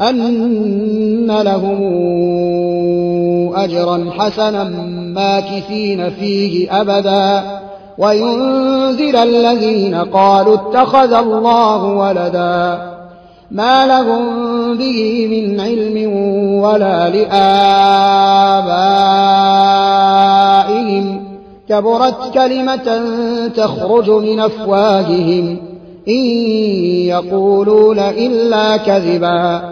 أن لهم أجرا حسنا ماكثين فيه أبدا. وينذر الذين قالوا اتخذ الله ولدا. ما لهم به من علم ولا لآبائهم. كبرت كلمة تخرج من أفواههم. إن يقولون إلا كذبا.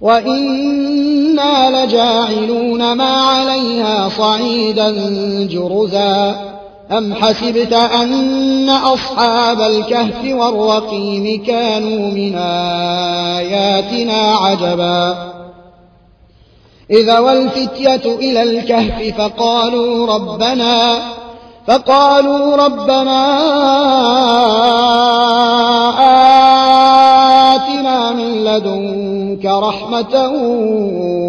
وإنا لجاعلون ما عليها صعيدا جرزا أم حسبت أن أصحاب الكهف والرقيم كانوا من آياتنا عجبا إذا والفتية إلى الكهف فقالوا ربنا فقالوا ربنا آتنا من لدنك رحمة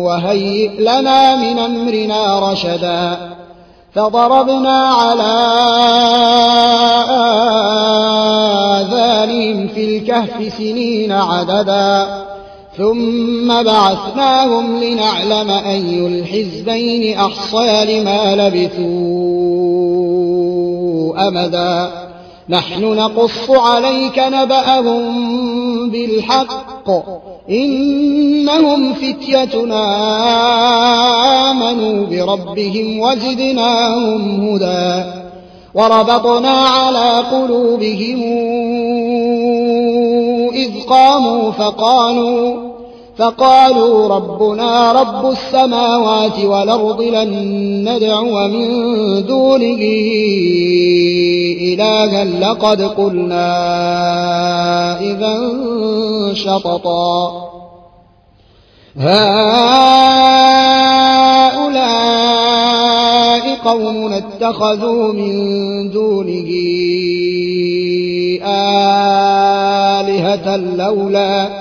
وهيئ لنا من أمرنا رشدا فضربنا على آذانهم في الكهف سنين عددا ثم بعثناهم لنعلم أي الحزبين أحصى لما لبثوا أمدا نحن نقص عليك نبأهم بالحق إنهم فتيتنا آمنوا بربهم وزدناهم هدى وربطنا على قلوبهم إذ قاموا فقالوا فقالوا ربنا رب السماوات والأرض لن ندعو من دونه إلها لقد قلنا إذا شططا. هؤلاء قوم اتخذوا من دونه آلهة لولا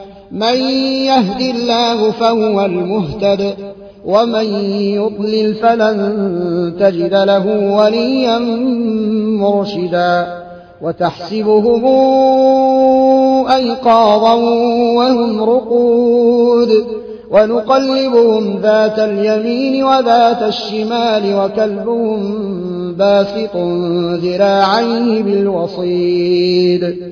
من يهد الله فهو المهتد ومن يضلل فلن تجد له وليا مرشدا. وتحسبهم أيقاظا وهم رقود. ونقلبهم ذات اليمين وذات الشمال وكلبهم باسط ذراعيه بالوصيد.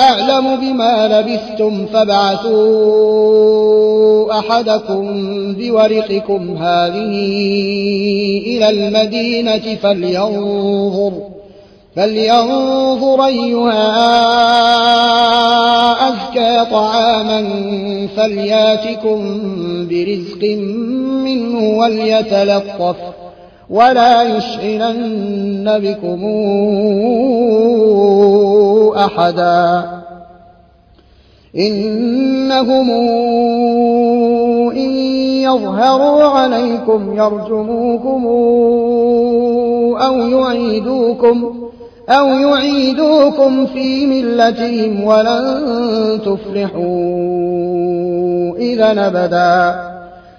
أعلم بما لبثتم فابعثوا أحدكم بورقكم هذه إلى المدينة فلينظر فلينظر أيها أزكى طعاما فلياتكم برزق منه وليتلطف ولا يشعرن بكم أحدا. إنهم إن يظهروا عليكم يرجموكم أو يعيدوكم أو يعيدوكم في ملتهم ولن تفلحوا إذا أبدا.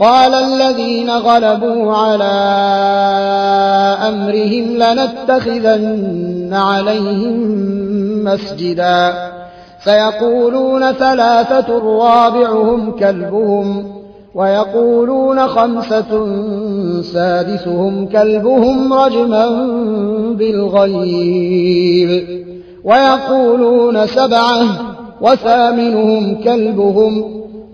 قال الذين غلبوا على أمرهم لنتخذن عليهم مسجدا. سيقولون ثلاثة رابعهم كلبهم ويقولون خمسة سادسهم كلبهم رجما بالغيب. ويقولون سبعة وثامنهم كلبهم.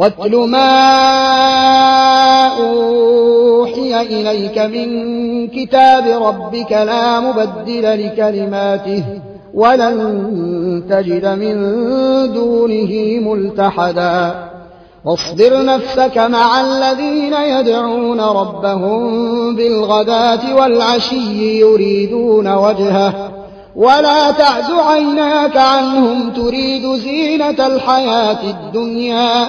واتل ما أوحي إليك من كتاب ربك لا مبدل لكلماته ولن تجد من دونه ملتحدا. واصبر نفسك مع الذين يدعون ربهم بالغداة والعشي يريدون وجهه. ولا تعد عيناك عنهم تريد زينة الحياة الدنيا.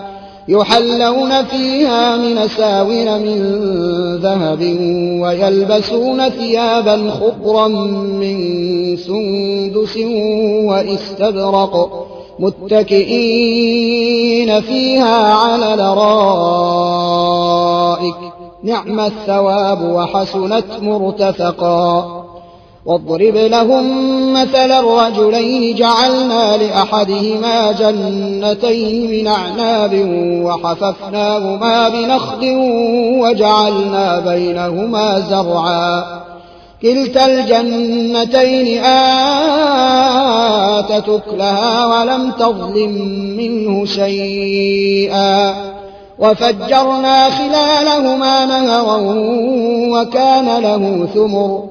يحلون فيها من ساور من ذهب ويلبسون ثيابا خضرا من سندس واستبرق متكئين فيها على الارائك نعم الثواب وحسنت مرتفقا. واضرب لهم مثل الرجلين جعلنا لأحدهما جنتين من أعناب وحففناهما بنخل وجعلنا بينهما زرعا. كلتا الجنتين آتت أكلها ولم تظلم منه شيئا. وفجرنا خلالهما نهرا وكان له ثمر.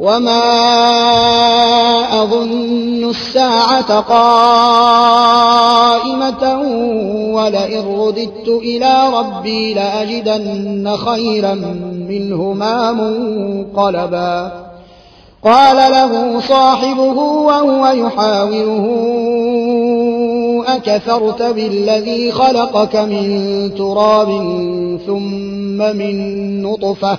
وما أظن الساعة قائمة ولئن رددت إلى ربي لأجدن خيرا منهما منقلبا قال له صاحبه وهو يحاوره أكفرت بالذي خلقك من تراب ثم من نطفة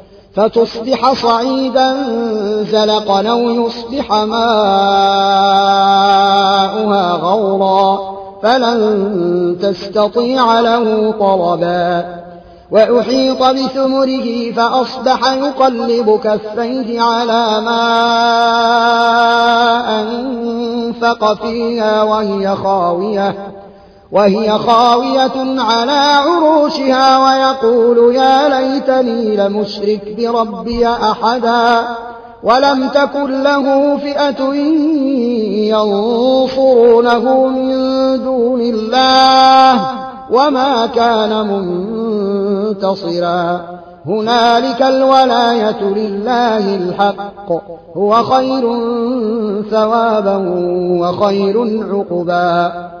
فتصبح صعيدا زلقا أو يصبح ماؤها غورا فلن تستطيع له طلبا وأحيط بثمره فأصبح يقلب كفيه على ما أنفق فيها وهي خاوية وهي خاوية على عروشها ويقول يا ليتني لمشرك بربي أحدا ولم تكن له فئة ينصرونه من دون الله وما كان منتصرا. هنالك الولاية لله الحق. هو خير ثوابا وخير عقبا.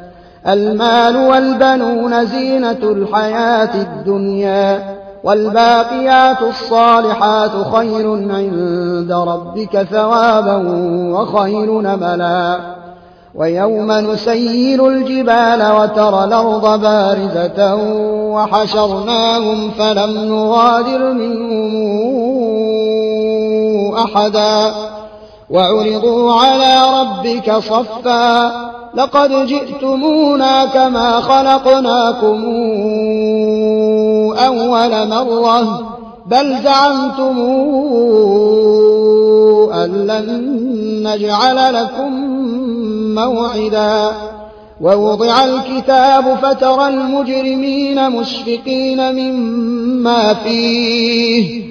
المال والبنون زينة الحياة الدنيا والباقيات الصالحات خير عند ربك ثوابا وخير نملا. ويوم نسير الجبال وترى الأرض بارزة وحشرناهم فلم نغادر منهم أحدا. وعرضوا على ربك صفا لقد جئتمونا كما خلقناكم أول مرة بل زعمتم أن لن نجعل لكم موعدا. ووضع الكتاب فترى المجرمين مشفقين مما فيه.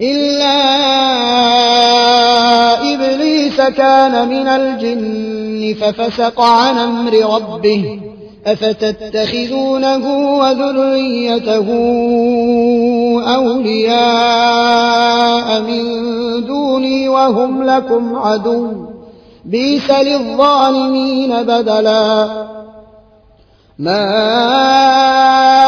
إلا إبليس كان من الجن ففسق عن أمر ربه أفتتخذونه وذريته أولياء من دوني وهم لكم عدو بيس للظالمين بدلا ما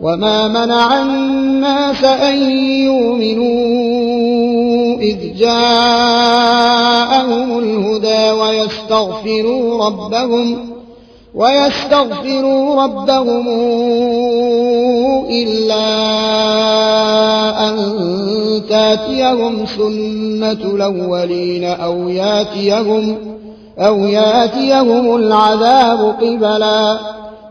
وما منع الناس أن يؤمنوا إذ جاءهم الهدى ويستغفروا ربهم ويستغفروا ربهم إلا أن تاتيهم سنة الأولين أو ياتيهم أو ياتيهم العذاب قبلا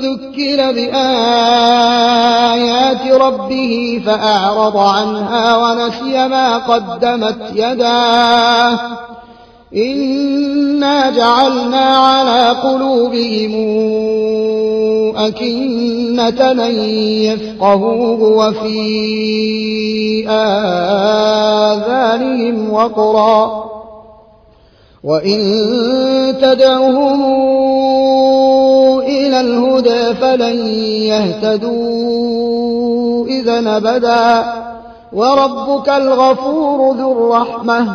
ذكر بآيات ربه فأعرض عنها ونسي ما قدمت يداه إنا جعلنا على قلوبهم أكنة أن يفقهوه وفي آذانهم وقرا وإن تدعهم إلى الهدى فلن يهتدوا إذا أبدا. وربك الغفور ذو الرحمة.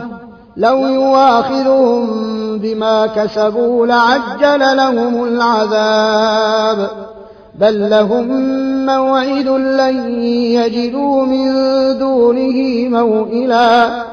لو يواخذهم بما كسبوا لعجل لهم العذاب. بل لهم موعد لن يجدوا من دونه موئلا.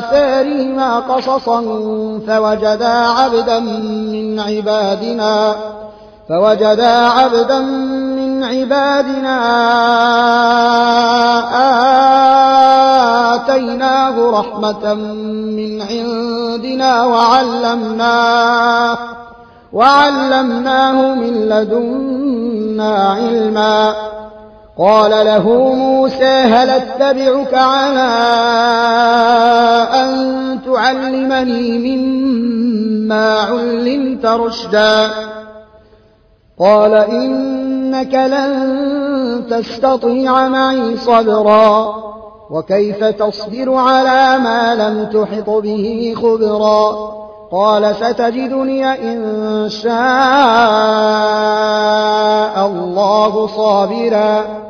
آثارهما قصصا فوجدا عبدا من عبادنا فوجدا عبدا من عبادنا آتيناه رحمة من عندنا وعلمناه وعلمناه من لدنا علما. قال له موسى هل أتبعك على أن تعلمني مما علمت رشدا؟ قال إنك لن تستطيع معي صبرا وكيف تصبر على ما لم تحط به خبرا؟ قال ستجدني إن شاء الله صابرا.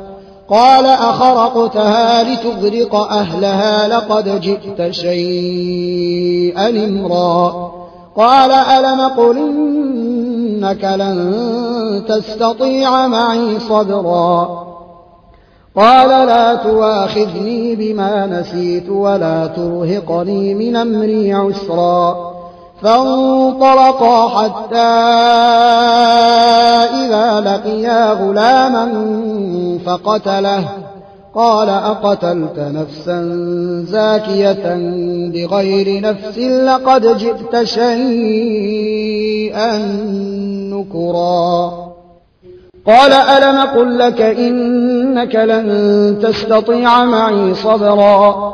قال أخرقتها لتغرق أهلها لقد جئت شيئا إمرا. قال ألم قل إنك لن تستطيع معي صبرا. قال لا تواخذني بما نسيت ولا ترهقني من أمري عسرا. فانطلقا حتى إذا لقيا غلاما فقتله. قال أقتلت نفسا زاكية بغير نفس لقد جئت شيئا نكرا. قال ألم قل لك إنك لن تستطيع معي صبرا؟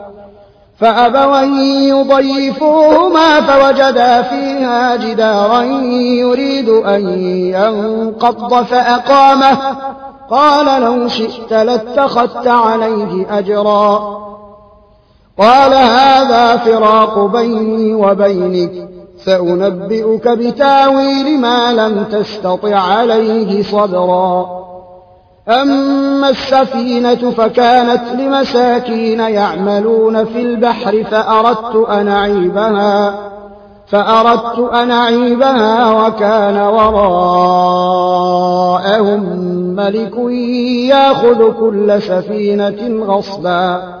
فأبوا أن يضيفوهما فوجدا فيها جدارا يريد أن ينقض فأقامه. قال لو شئت لاتخذت عليه أجرا. قال هذا فراق بيني وبينك سأنبئك بتاويل ما لم تستطع عليه صبرا. أما السفينة فكانت لمساكين يعملون في البحر فأردت أن أعيبها فأردت أن أعيبها وكان وراءهم ملك يأخذ كل سفينة غصبا.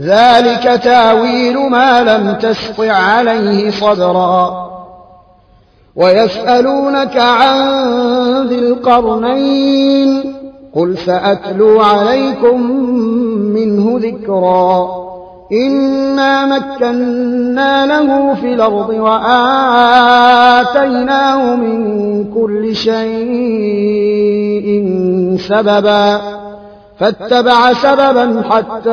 ذلك تاويل ما لم تسطع عليه صدرا. ويسألونك عن ذي القرنين قل سأتلو عليكم منه ذكرا. إنا مكنا له في الأرض وآتيناه من كل شيء سببا. فاتبع سببا حتى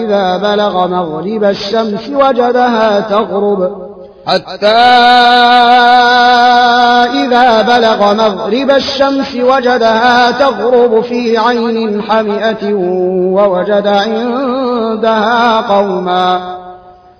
إذا بلغ مغرب الشمس وجدها تغرب. حتى إذا بلغ مغرب الشمس وجدها تغرب في عين حمئة ووجد عندها قوما.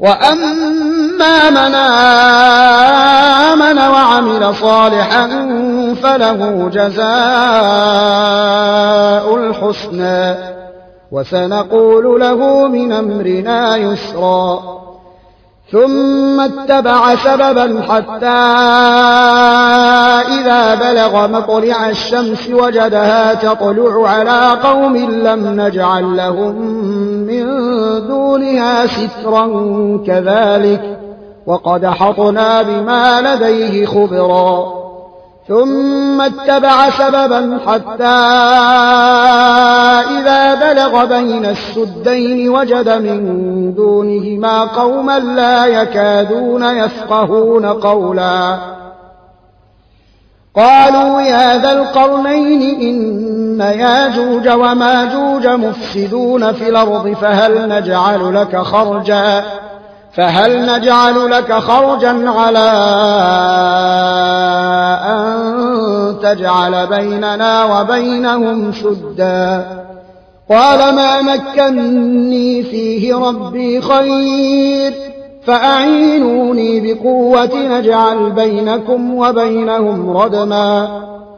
وأما من آمن وعمل صالحا فله جزاء الحسنى وسنقول له من أمرنا يسرا ثم اتبع سببا حتى إذا بلغ مطلع الشمس وجدها تطلع على قوم لم نجعل لهم من دونها سترا كذلك وقد حطنا بما لديه خبرا ثم اتبع سببا حتى إذا بلغ بين السدين وجد من دونهما قوما لا يكادون يفقهون قولا قالوا يا ذا القرنين إن ياجوج وماجوج مفسدون في الأرض فهل نجعل لك خرجا؟ فهل نجعل لك خرجا على أن تجعل بيننا وبينهم سدا؟ قال ما مكني فيه ربي خير فأعينوني بقوة نجعل بينكم وبينهم ردما.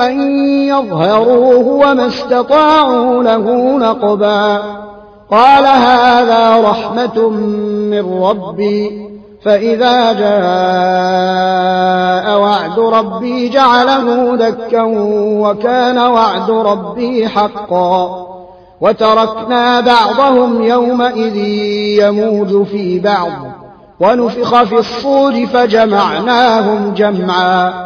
أن يظهروه وما استطاعوا له نقبا. قال هذا رحمة من ربي فإذا جاء وعد ربي جعله دكا وكان وعد ربي حقا. وتركنا بعضهم يومئذ يموج في بعض ونفخ في الصور فجمعناهم جمعا.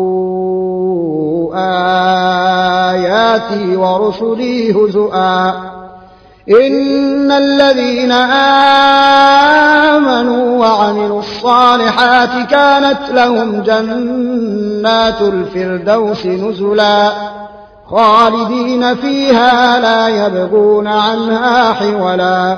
آياتي ورسلي هزؤا. إن الذين آمنوا وعملوا الصالحات كانت لهم جنات الفردوس نزلا. خالدين فيها لا يبغون عنها حولا.